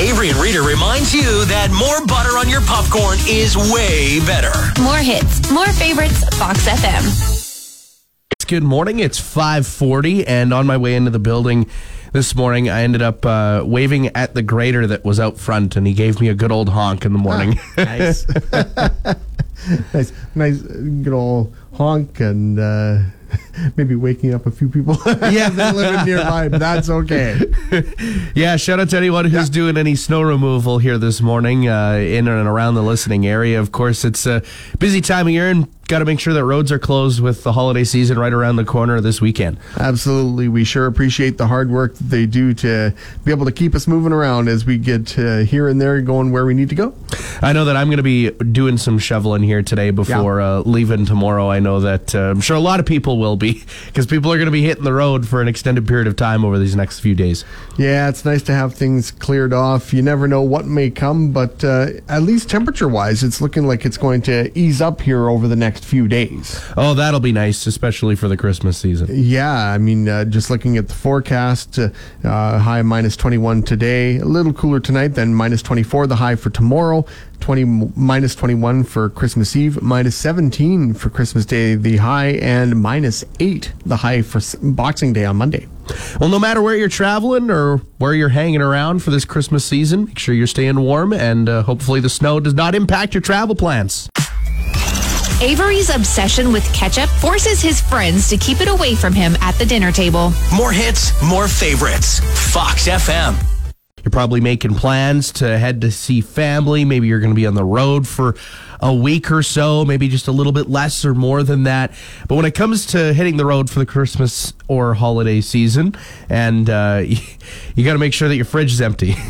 Avery and Reader reminds you that more butter on your popcorn is way better. More hits, more favorites, Fox FM. Good morning. It's 5:40 and on my way into the building this morning I ended up uh, waving at the grader that was out front and he gave me a good old honk in the morning. Nice. nice, nice, good old honk and uh, maybe waking up a few people. yeah, that live nearby, but that's okay. yeah, shout out to anyone who's doing any snow removal here this morning uh, in and around the listening area. Of course, it's a busy time of year and got to make sure that roads are closed with the holiday season right around the corner this weekend. Absolutely, we sure appreciate the hard work that they do to be able to keep us moving around as we get uh, here and there, going where we need to go. I know that I'm going to be doing some shoveling here today before uh, leaving tomorrow. I know that uh, I'm sure a lot of people will be because people are going to be hitting the road for an extended period of time over these next few days. Yeah, it's nice to have things cleared off. You never know what may come, but uh, at least temperature wise, it's looking like it's going to ease up here over the next few days. Oh, that'll be nice, especially for the Christmas season. Yeah, I mean, uh, just looking at the forecast, uh, uh, high minus 21 today, a little cooler tonight, then minus 24 the high for tomorrow, 20 minus 21 for Christmas Eve, minus 17 for Christmas Day the high, and minus 8 the high for Boxing Day on Monday. Well, no matter where you're traveling or where you're hanging around for this Christmas season, make sure you're staying warm and uh, hopefully the snow does not impact your travel plans. Avery's obsession with ketchup forces his friends to keep it away from him at the dinner table. More hits, more favorites. Fox FM. You're probably making plans to head to see family. Maybe you're going to be on the road for a week or so, maybe just a little bit less or more than that. But when it comes to hitting the road for the Christmas or holiday season, and uh, you, you got to make sure that your fridge is empty.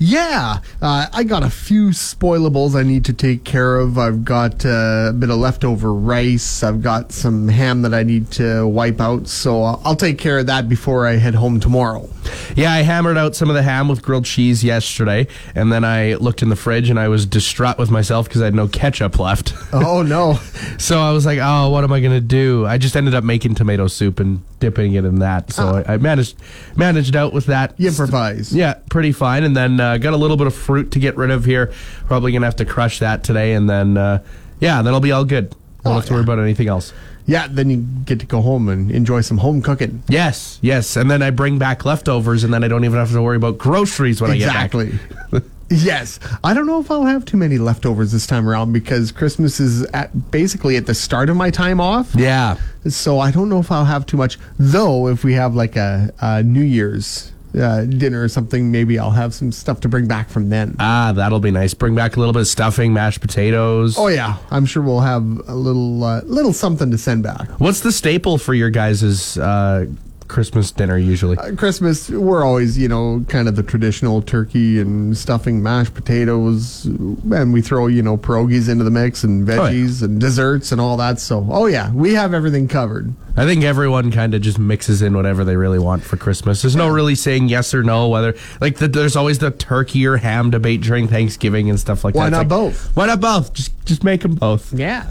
Yeah, uh, I got a few spoilables I need to take care of. I've got uh, a bit of leftover rice. I've got some ham that I need to wipe out. So I'll I'll take care of that before I head home tomorrow. Yeah, I hammered out some of the ham with grilled cheese yesterday, and then I looked in the fridge and I was distraught with myself because I had no ketchup left. Oh no! So I was like, oh, what am I going to do? I just ended up making tomato soup and dipping it in that. So I, I managed managed out with that. You improvise. Yeah, pretty fine. And then uh, got a little bit of fruit to get rid of here. Probably going to have to crush that today. And then, uh, yeah, then I'll be all good. Don't Oh, have to worry about anything else. Yeah, then you get to go home and enjoy some home cooking. Yes, yes. And then I bring back leftovers, and then I don't even have to worry about groceries when exactly. I get back. yes, I don't know if I'll have too many leftovers this time around because Christmas is at basically at the start of my time off. Yeah. So I don't know if I'll have too much. Though, if we have like a, a New Year's uh, dinner or something, maybe I'll have some stuff to bring back from then. Ah, that'll be nice. Bring back a little bit of stuffing, mashed potatoes. oh yeah, I'm sure we'll have a little uh, little something to send back. What's the staple for your guys' uh, Christmas dinner usually? Uh, Christmas, we're always, you know, kind of the traditional turkey and stuffing, mashed potatoes, and we throw, you know, pierogies into the mix and yeah. veggies and desserts and all that. So, oh yeah, we have everything covered. I think everyone kind of just mixes in whatever they really want for Christmas. There's no really saying yes or no. Whether like the, there's always the turkey or ham debate during Thanksgiving and stuff like Why that. Why not like, both? Why not both? Just just make them both. Yeah.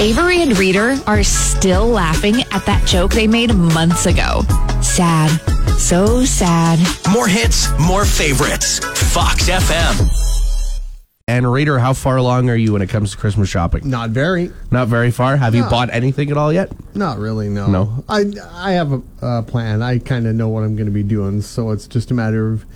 Avery and Reader are still laughing at that joke they made months ago. Sad. So sad. More hits, more favorites. Fox FM. And Reader, how far along are you when it comes to Christmas shopping? Not very. Not very far. Have you bought anything at all yet? Not really, no. No? I I have a uh, plan. I kind of know what I'm going to be doing, so it's just a matter of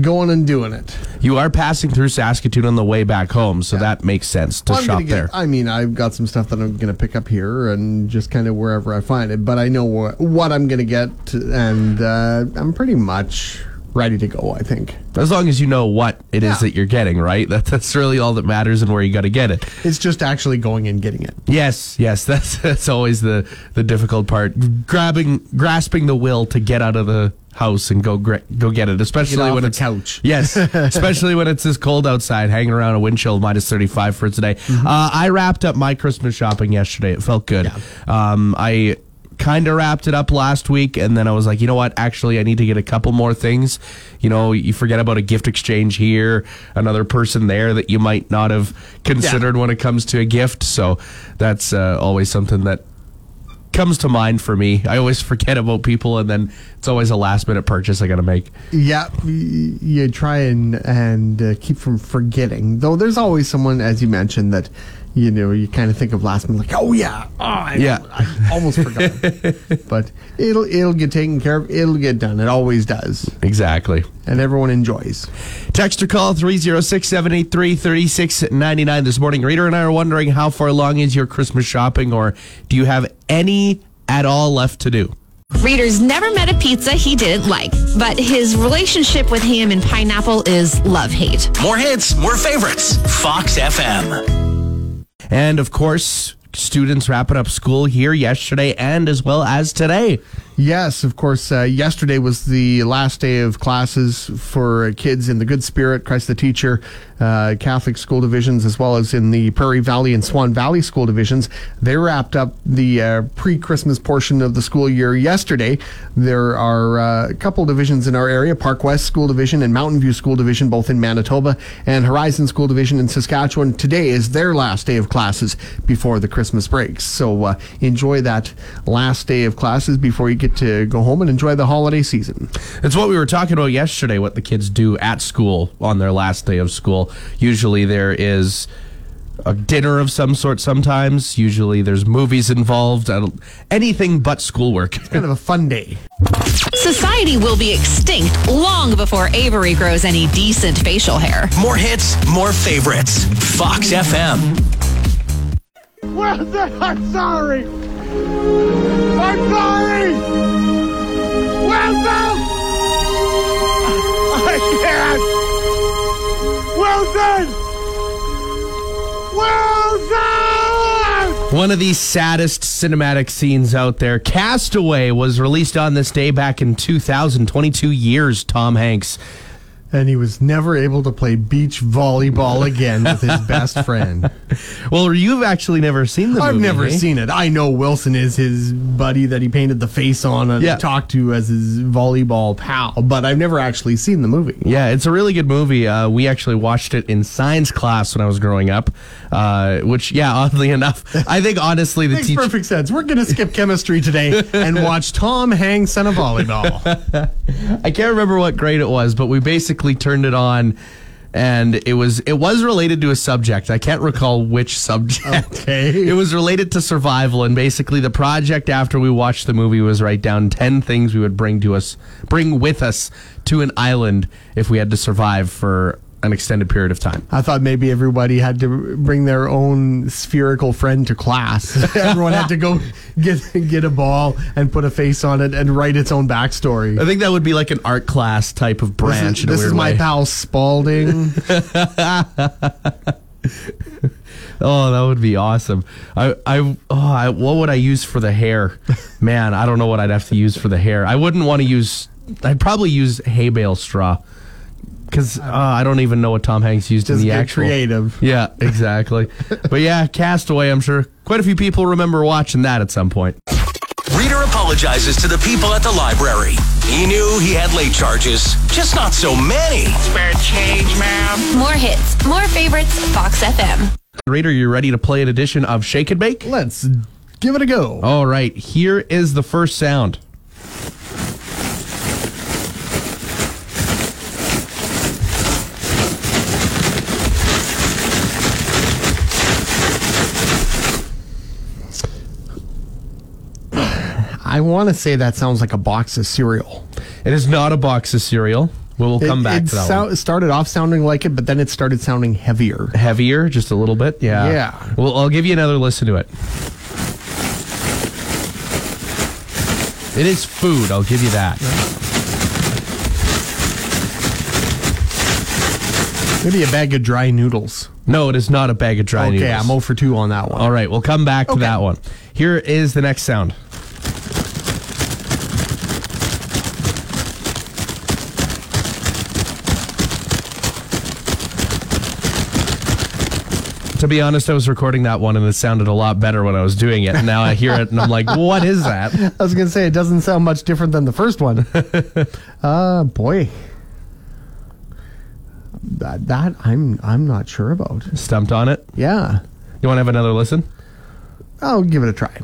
going and doing it. You are passing through Saskatoon on the way back home, so that makes sense to I'm shop get- there. I mean, I've got some stuff that I'm going to pick up here and just kind of wherever I find it, but I know what, what I'm going to get, and uh, I'm pretty much ready to go, I think. As long as you know what it is Yeah. that you're getting, right? That, that's really all that matters and where you got to get it. It's just actually going and getting it. Yes, yes, that's that's always the the difficult part. Grabbing grasping the will to get out of the house and go gra- go get it, especially off when it's couch. Yes, especially when it's this cold outside, hanging around a wind chill minus 35 for today. Mm-hmm. Uh, I wrapped up my Christmas shopping yesterday. It felt good. Um, I kind of wrapped it up last week, and then I was like, you know what? Actually, I need to get a couple more things. You know, you forget about a gift exchange here, another person there that you might not have considered when it comes to a gift. So that's uh, always something that comes to mind for me. I always forget about people, and then it's always a last minute purchase I got to make. Yeah, you try and and uh, keep from forgetting. Though there's always someone, as you mentioned, that you know you kind of think of last minute, like, oh yeah, oh, I, Yeah. I almost forgot. but it'll it'll get taken care of. It'll get done. It always does, Exactly. and everyone enjoys. Text or call 306 783 3699 this morning. Reader and I are wondering how far along is your Christmas shopping, or do you have any at all left to do? Reader's never met a pizza he didn't like, but his relationship with ham and pineapple is love hate. More hits, more favorites. Fox FM. And of course, students wrapping up school here yesterday and as well as today. Yes, of course. Uh, yesterday was the last day of classes for kids in the Good Spirit, Christ the Teacher, uh, Catholic school divisions, as well as in the Prairie Valley and Swan Valley school divisions. They wrapped up the uh, pre Christmas portion of the school year yesterday. There are uh, a couple divisions in our area Park West School Division and Mountain View School Division, both in Manitoba, and Horizon School Division in Saskatchewan. Today is their last day of classes before the Christmas breaks. So uh, enjoy that last day of classes before you get to go home and enjoy the holiday season. It's what we were talking about yesterday, what the kids do at school on their last day of school. Usually there is a dinner of some sort sometimes. Usually there's movies involved, anything but schoolwork. Kind of a fun day. Society will be extinct long before Avery grows any decent facial hair. More hits, more favorites. Fox FM. Wilson, I'm sorry. One of the saddest cinematic scenes out there. Cast Away was released on this day back in 2022 years, Tom Hanks. And he was never able to play beach volleyball again with his best friend. Well, you've actually never seen the movie. I've movie. never eh? seen it. I know Wilson is his buddy that he painted the face on and Yeah. talked to as his volleyball pal, but I've never actually seen the movie. Yeah, it's a really good movie. Uh, we actually watched it in science class when I was growing up, uh, which, yeah, oddly enough, I think honestly the Makes teacher. perfect sense. We're going to skip chemistry today and watch Tom Hanks on a volleyball. I can't remember what grade it was, but we basically turned it on, and it was it was related to a subject. I can't recall which subject. Okay. It was related to survival, and basically the project after we watched the movie was write down ten things we would bring to us, bring with us to an island if we had to survive for an extended period of time. I thought maybe everybody had to bring their own spherical friend to class. Everyone had to go get get a ball and put a face on it and write its own backstory. I think that would be like an art class type of This branch. is, this is my way. pal Spalding. Oh, that would be awesome. I, I, oh, I, what would I use for the hair? Man, I don't know what I'd have to use for the hair. I wouldn't want to use. I'd probably use hay bale straw because uh, I don't even know what Tom Hanks used Just in the get actual. creative. Yeah, exactly. but yeah, Cast Away. I'm sure quite a few people remember watching that at some point. Reader apologizes to the people at the library. He knew he had late charges, just not so many. Spare change, ma'am. More hits, more favorites, Fox FM. Reader, you ready to play an edition of Shake and Bake? Let's give it a go. All right, here is the first sound. I want to say that sounds like a box of cereal. It is not a box of cereal. We'll come it, back it to that sou- one. it started off sounding like it, but then it started sounding heavier. heavier, just a little bit. Yeah. Yeah. Well, I'll give you another listen to it. It is food. I'll give you that. Maybe a bag of dry noodles. No, it is not a bag of dry okay, noodles. Okay, I'm 0 for 2 on that one. All right, we'll come back to Okay. that one. Here is the next sound. To be honest, I was recording that one and it sounded a lot better when I was doing it. And Now I hear it and I'm like, what is that? I was gonna say it doesn't sound much different than the first one. uh boy. That, that I'm I'm not sure about. Stumped on it. Yeah. You want to have another listen? I'll give it a try.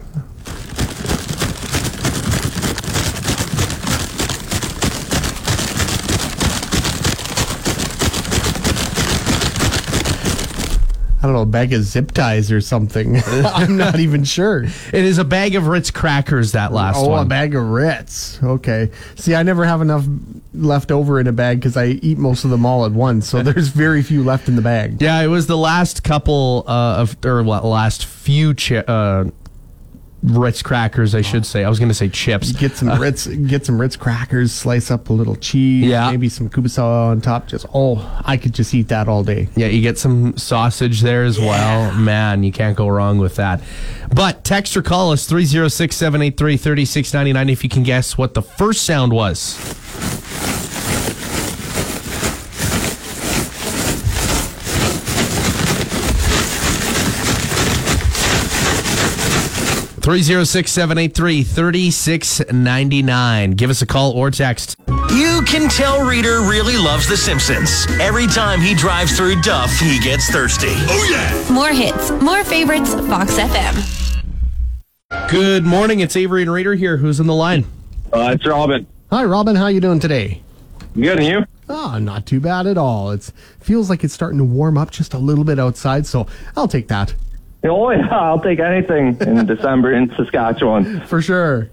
I don't know, a bag of zip ties or something. I'm not even sure. It is a bag of Ritz crackers, that last oh, a bag of Ritz. Okay. See, I never have enough left over in a bag because I eat most of them all at once. So there's very few left in the bag. Yeah, it was the last couple uh, of, or what, last few uh, Ritz crackers, I should say. I was going to say chips. Get some uh, Ritz, get some Ritz crackers, slice up a little cheese, Yeah. maybe some kubasa on top. Just oh, I could just eat that all day. Yeah, you get some sausage there as well. Man, you can't go wrong with that. But text or call us 306 783 3699 if you can guess what the first sound was. Three zero six seven eight three thirty six ninety nine. Give us a call or text. You can tell Reader really loves The Simpsons. Every time he drives through Duff, he gets thirsty. Oh, yeah! More hits, more favorites, Fox FM. Good morning. It's Avery and Reader here. Who's in the line? Uh, it's Robin. Hi, Robin. How you doing today? Good, and you? Oh, not too bad at all. It feels like it's starting to warm up just a little bit outside, so I'll take that Oh, yeah, I'll take anything in December in Saskatchewan. for sure.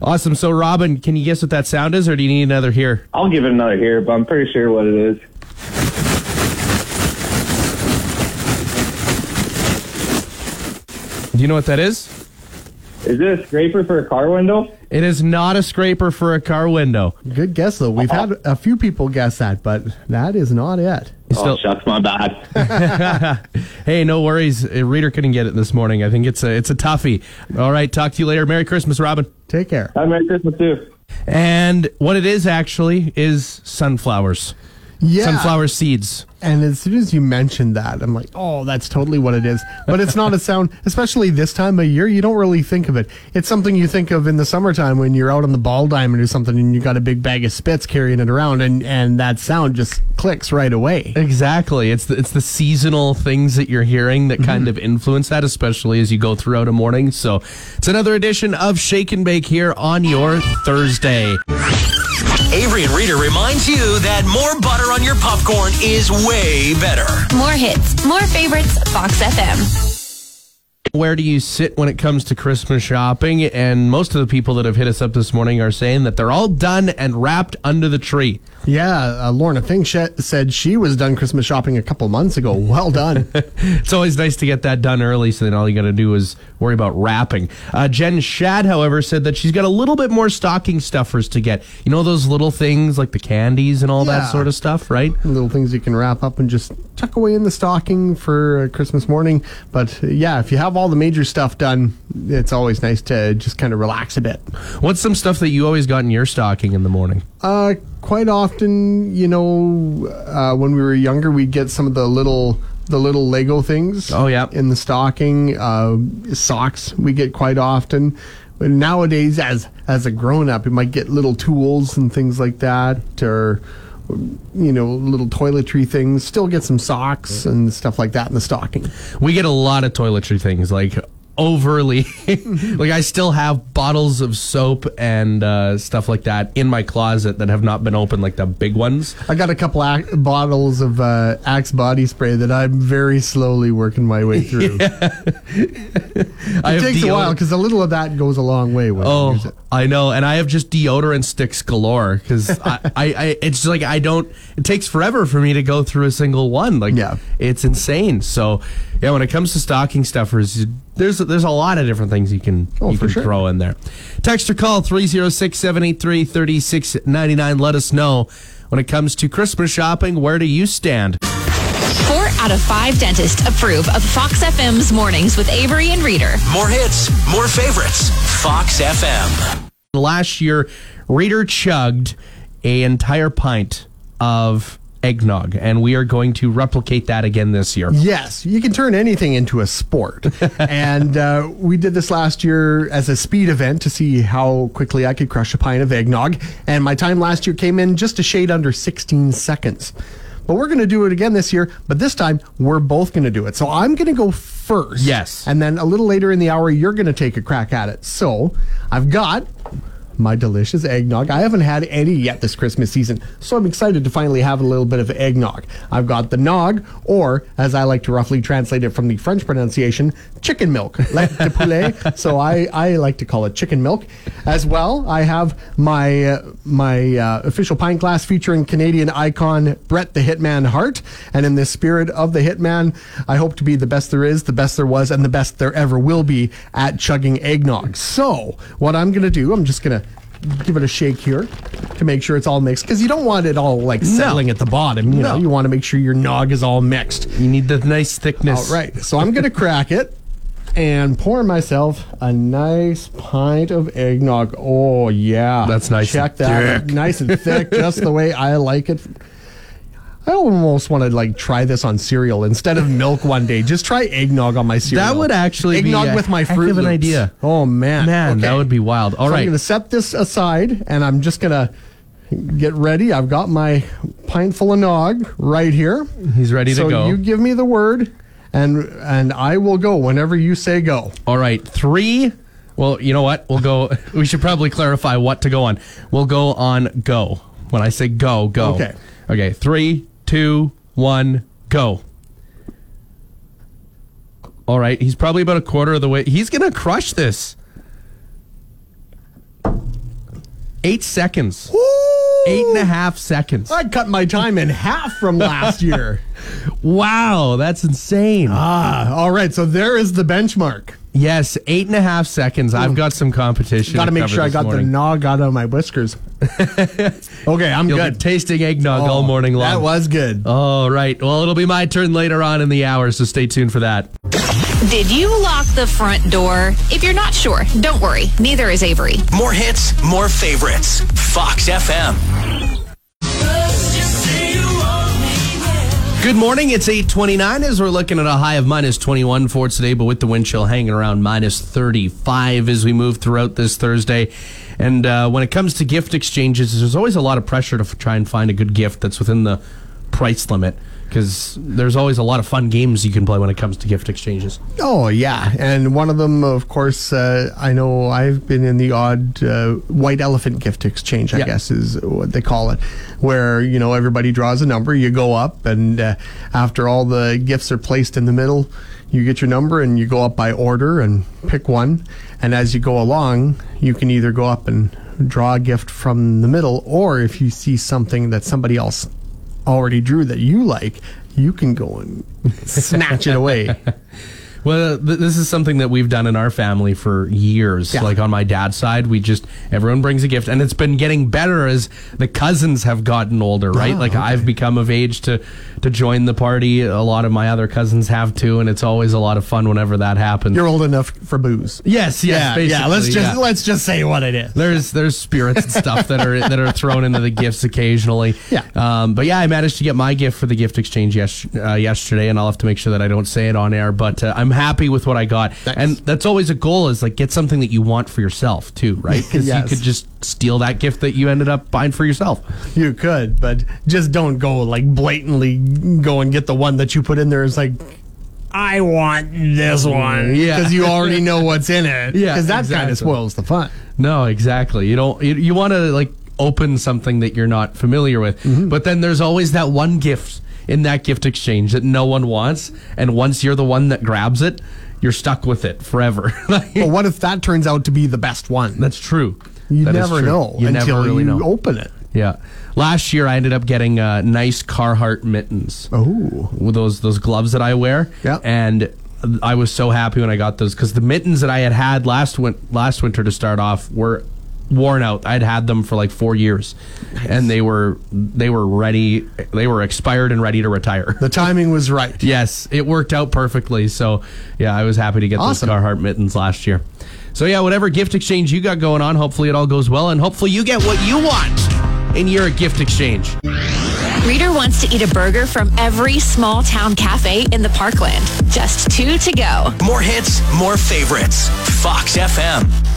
Awesome. So, Robin, can you guess what that sound is, or do you need another here? I'll give it another here, but I'm pretty sure what it is. Do you know what that is? Is it a scraper for a car window? It is not a scraper for a car window. Good guess though. We've had a few people guess that, but that is not it. You Oh, still- shucks, my bad. hey, no worries. A reader couldn't get it this morning. I think it's a it's a toughie. All right. Talk to you later. Merry Christmas, Robin. Take care. Have Merry Christmas, too. And what it is actually is sunflowers, Yeah. sunflower seeds. And as soon as you mentioned that, I'm like, oh, that's totally what it is. But it's not a sound, especially this time of year, you don't really think of it. It's something you think of in the summertime when you're out on the ball diamond or something and you got a big bag of Spitz carrying it around and, and that sound just clicks right away. Exactly. It's the, it's the seasonal things that you're hearing that kind mm-hmm. of influence that, especially as you go throughout a morning. So it's another edition of Shake and Bake here on your Thursday. Avery and Reader reminds you that more butter on your popcorn is way better. More hits, more favorites, Fox FM. Where do you sit when it comes to Christmas shopping? And most of the people that have hit us up this morning are saying that they're all done and wrapped under the tree. Yeah, uh, Lorna Fink sh- said she was done Christmas shopping a couple months ago. Well done. It's always nice to get that done early, so then all you got to do is worry about wrapping. Uh, Jen Shad, however, said that she's got a little bit more stocking stuffers to get. You know those little things like the candies and all Yeah. that sort of stuff, right? Little things you can wrap up and just tuck away in the stocking for uh, Christmas morning. But uh, yeah, if you have all the major stuff done, it's always nice to just kind of relax a bit. What's some stuff that you always got in your stocking in the morning? Uh, quite often, you know, uh, when we were younger, we'd get some of the little the little Lego things. Oh, yeah. in the stocking. Uh, socks we get quite often. But nowadays, as as a grown up, you might get little tools and things like that, or you know, little toiletry things. Still get some socks and stuff like that in the stocking. We get a lot of toiletry things, like overly. like I still have bottles of soap and uh, stuff like that in my closet that have not been opened, like the big ones. I got a couple ac- bottles of uh, Axe body spray that I'm very slowly working my way through. I It takes a while because a little of that goes a long way when you use Oh, it. I know, and I have just deodorant sticks galore because I, I, I, it's like I don't. It takes forever for me to go through a single one. Like, Yeah. it's insane. So, yeah, when it comes to stocking stuffers, there's there's a lot of different things you can Oh, you for can sure. throw in there. Text or call 306-783-3699. Let us know when it comes to Christmas shopping. Where do you stand? Four out of five dentists approve of Fox FM's mornings with Avery and Reader. More hits, more favorites. Fox FM. last year, Reader chugged a entire pint of eggnog, and we are going to replicate that again this year. Yes, you can turn anything into a sport. and uh, we did this last year as a speed event to see how quickly I could crush a pint of eggnog. And my time last year came in just a shade under 16 seconds. But we're going to do it again this year, but this time we're both going to do it. So I'm going to go first. Yes. And then a little later in the hour, you're going to take a crack at it. So I've got my delicious eggnog. I haven't had any yet this Christmas season, so I'm excited to finally have a little bit of eggnog. I've got the nog, or as I like to roughly translate it from the French pronunciation, chicken milk, lait de poulet. so I, I like to call it chicken milk. As well, I have my uh, my uh, official pint glass featuring Canadian icon Brett the Hitman Hart. And in the spirit of the Hitman, I hope to be the best there is, the best there was, and the best there ever will be at chugging eggnog. So what I'm going to do, I'm just going to give it a shake here to make sure it's all mixed because you don't want it all like settling at the bottom. You know, No. you want to make sure your nog is all mixed. You need the nice thickness. All right, so I'm gonna crack it and pour myself a nice pint of eggnog. Oh yeah, That's nice Check and that, thick. nice and thick, just the way I like it. I almost want to like try this on cereal instead of milk one day. Just try eggnog on my cereal. That would actually be eggnog a with my fruit of an idea. Oh man, Man, that would be wild. All so right. I'm going to set this aside and I'm just going to get ready. I've got my pint full of nog right here. He's ready to go. so you give me the word and and I will go whenever you say go. All right, three. Well, you know what? We'll go. We should probably clarify what to go on. We'll go on go. When I say go, go. Okay. Okay. Three, two, one, go. All right. He's probably about a quarter of the way. He's gonna crush this. Eight seconds. Eight and a half seconds. I cut my time in half from last year. Wow, that's insane. ah, all right. So there is the benchmark. Yes, eight and a half seconds. I've hmm. got some competition. Got to make cover sure I this got morning. the nog out of my whiskers. okay, I'm You'll be good. tasting eggnog oh, all Oh, morning long. That was good. All right. Well, it'll be my turn later on in the hour, so stay tuned for that. Did you lock the front door? If you're not sure, don't worry. Neither is Avery. More hits, more favorites. Fox FM. Good morning. It's 829 as we're looking at a high of minus 21 for today, but with the wind chill hanging around minus 35 as we move throughout this Thursday. And uh, when it comes to gift exchanges, there's always a lot of pressure to f- try and find a good gift that's within the price limit because there's always a lot of fun games you can play when it comes to gift exchanges. Oh yeah, and one of them, of course, uh, I know I've been in the odd uh, white elephant gift exchange. I Yeah. guess is what they call it, where you know everybody draws a number, you go up, and uh, after all the gifts are placed in the middle, you get your number and you go up by order and pick one, and as you go along, you can either go up and draw a gift from the middle, or if you see something that somebody else already drew that you like, you can go and snatch it away. Well, th- this is something that we've done in our family for years. Yeah. Like on my dad's side, we just everyone brings a gift, and it's been getting better as the cousins have gotten older. Right? Oh, like okay. I've become of age to to join the party. A lot of my other cousins have too, and it's always a lot of fun whenever that happens. You're old enough for booze. yes, yes, yeah, yeah. Let's just yeah. let's just say what it is. There's there's spirits and stuff that are that are thrown into the gifts occasionally. Yeah. Um, but yeah, I managed to get my gift for the gift exchange yes, uh, yesterday, and I'll have to make sure that I don't say it on air. But uh, I'm happy with what I got, and that's always a goal is like get something that you want for yourself too, right? Because Yes. you could just steal that gift that you ended up buying for yourself. You could, but just don't go like blatantly go and get the one that you put in there. It's like. I want this one. Yeah. Because you already know what's in it. Yeah, Because that kind of spoils the fun. No, exactly. You don't. You, you want to like open something that you're not familiar with, Mm-hmm. but then there's always that one gift in that gift exchange that no one wants, and once you're the one that grabs it, you're stuck with it forever. Like, But what if that turns out to be the best one? That's true. You That never true. know You until never really you know. open it. Yeah. Last year, I ended up getting uh, nice Carhartt mittens. Oh. with those those gloves that I wear. Yeah. And I was so happy when I got those because the mittens that I had had last win- last winter to start off were worn out. I'd had them for like four years, and they were they were ready. They were expired and ready to retire. The timing was right. Yes, it worked out perfectly. So yeah, I was happy to get Awesome. those Carhartt mittens last year. So yeah, whatever gift exchange you got going on, hopefully it all goes well, and hopefully you get what you want in your gift exchange. Reader wants to eat a burger from every small town cafe in the parkland. Just two to go. More hits, more favorites. Fox FM.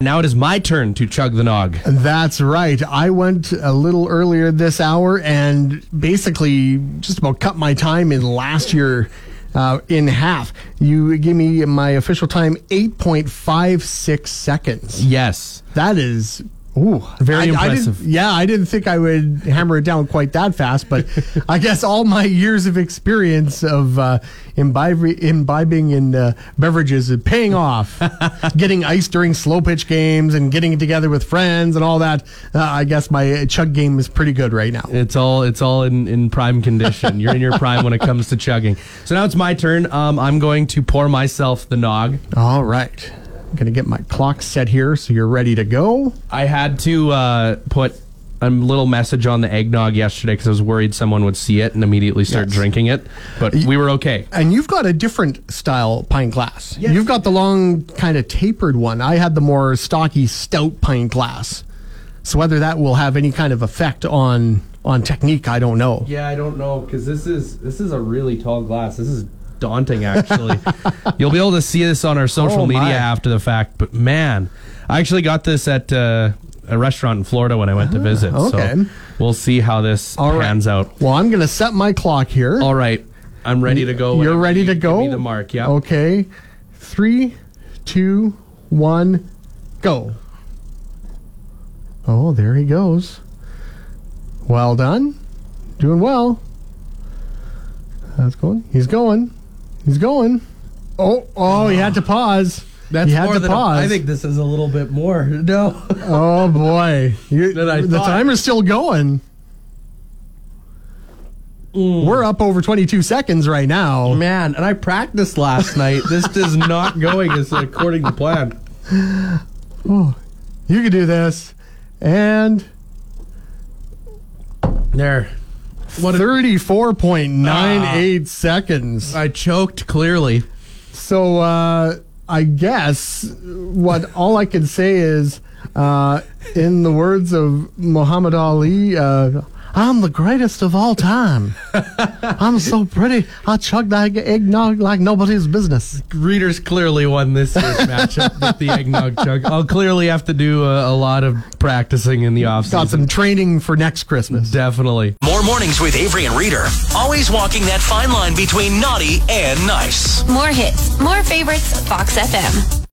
Now it is my turn to chug the nog. That's right. I went a little earlier this hour and basically just about cut my time in last year uh, in half. You give me my official time 8.56 seconds. Yes. That is. Ooh, Very I- I impressive. yeah, I didn't think I would hammer it down quite that fast, but I guess all my years of experience of uh, imbibing, imbibing in uh, beverages is paying off. getting ice during slow pitch games and getting it together with friends and all that. Uh, I guess my chug game is pretty good right now. It's all it's all in, in prime condition. You're in your prime when it comes to chugging. So now it's my turn. Um, I'm going to pour myself the nog. All right. I'm going to get my clock set here so you're ready to go. I had to uh, put a little message on the eggnog yesterday because I was worried someone would see it and immediately start Yes. drinking it. But we were okay. And you've got a different style pint glass. You've got the long, kind of tapered one. I had the more stocky, stout pint glass. So whether that will have any kind of effect on on technique, I don't know. Yeah, I don't know because this is this is a really tall glass. This is daunting, actually. You'll be able to see this on our social Oh, media my. after the fact. But man, I actually got this at uh, a restaurant in Florida when I went to visit. okay. So we'll see how this All right. pans out. Well, I'm going to set my clock here. All right, I'm ready to go. You're ready to give go. me the mark. Yeah. Okay. Three, two, one, go. Oh, there he goes. Well done. Doing well. That's going. He's going. He's going. Oh, oh, he had to pause. That's he had more to than a- pause. I think this is a little bit more. No. Oh boy, You- Than I the thought. timer's still going. Mm. We're up over 22 seconds right now. Man, and I practiced last night. This is not going as according to plan. Oh. You can do this. And There. What 34.98 seconds. I choked clearly. So uh, I guess what all I can say is, uh, in the words of Muhammad Ali, uh, I'm the greatest of all time. I'm so pretty. I chug that eggnog like nobody's business. Readers clearly won this year's matchup with the eggnog chug. I'll clearly have to do a, a lot of practicing in the off Got some training for next Christmas. Definitely. More mornings with Avery and Reader. Always walking that fine line between naughty and nice. More hits, more favorites, Fox FM.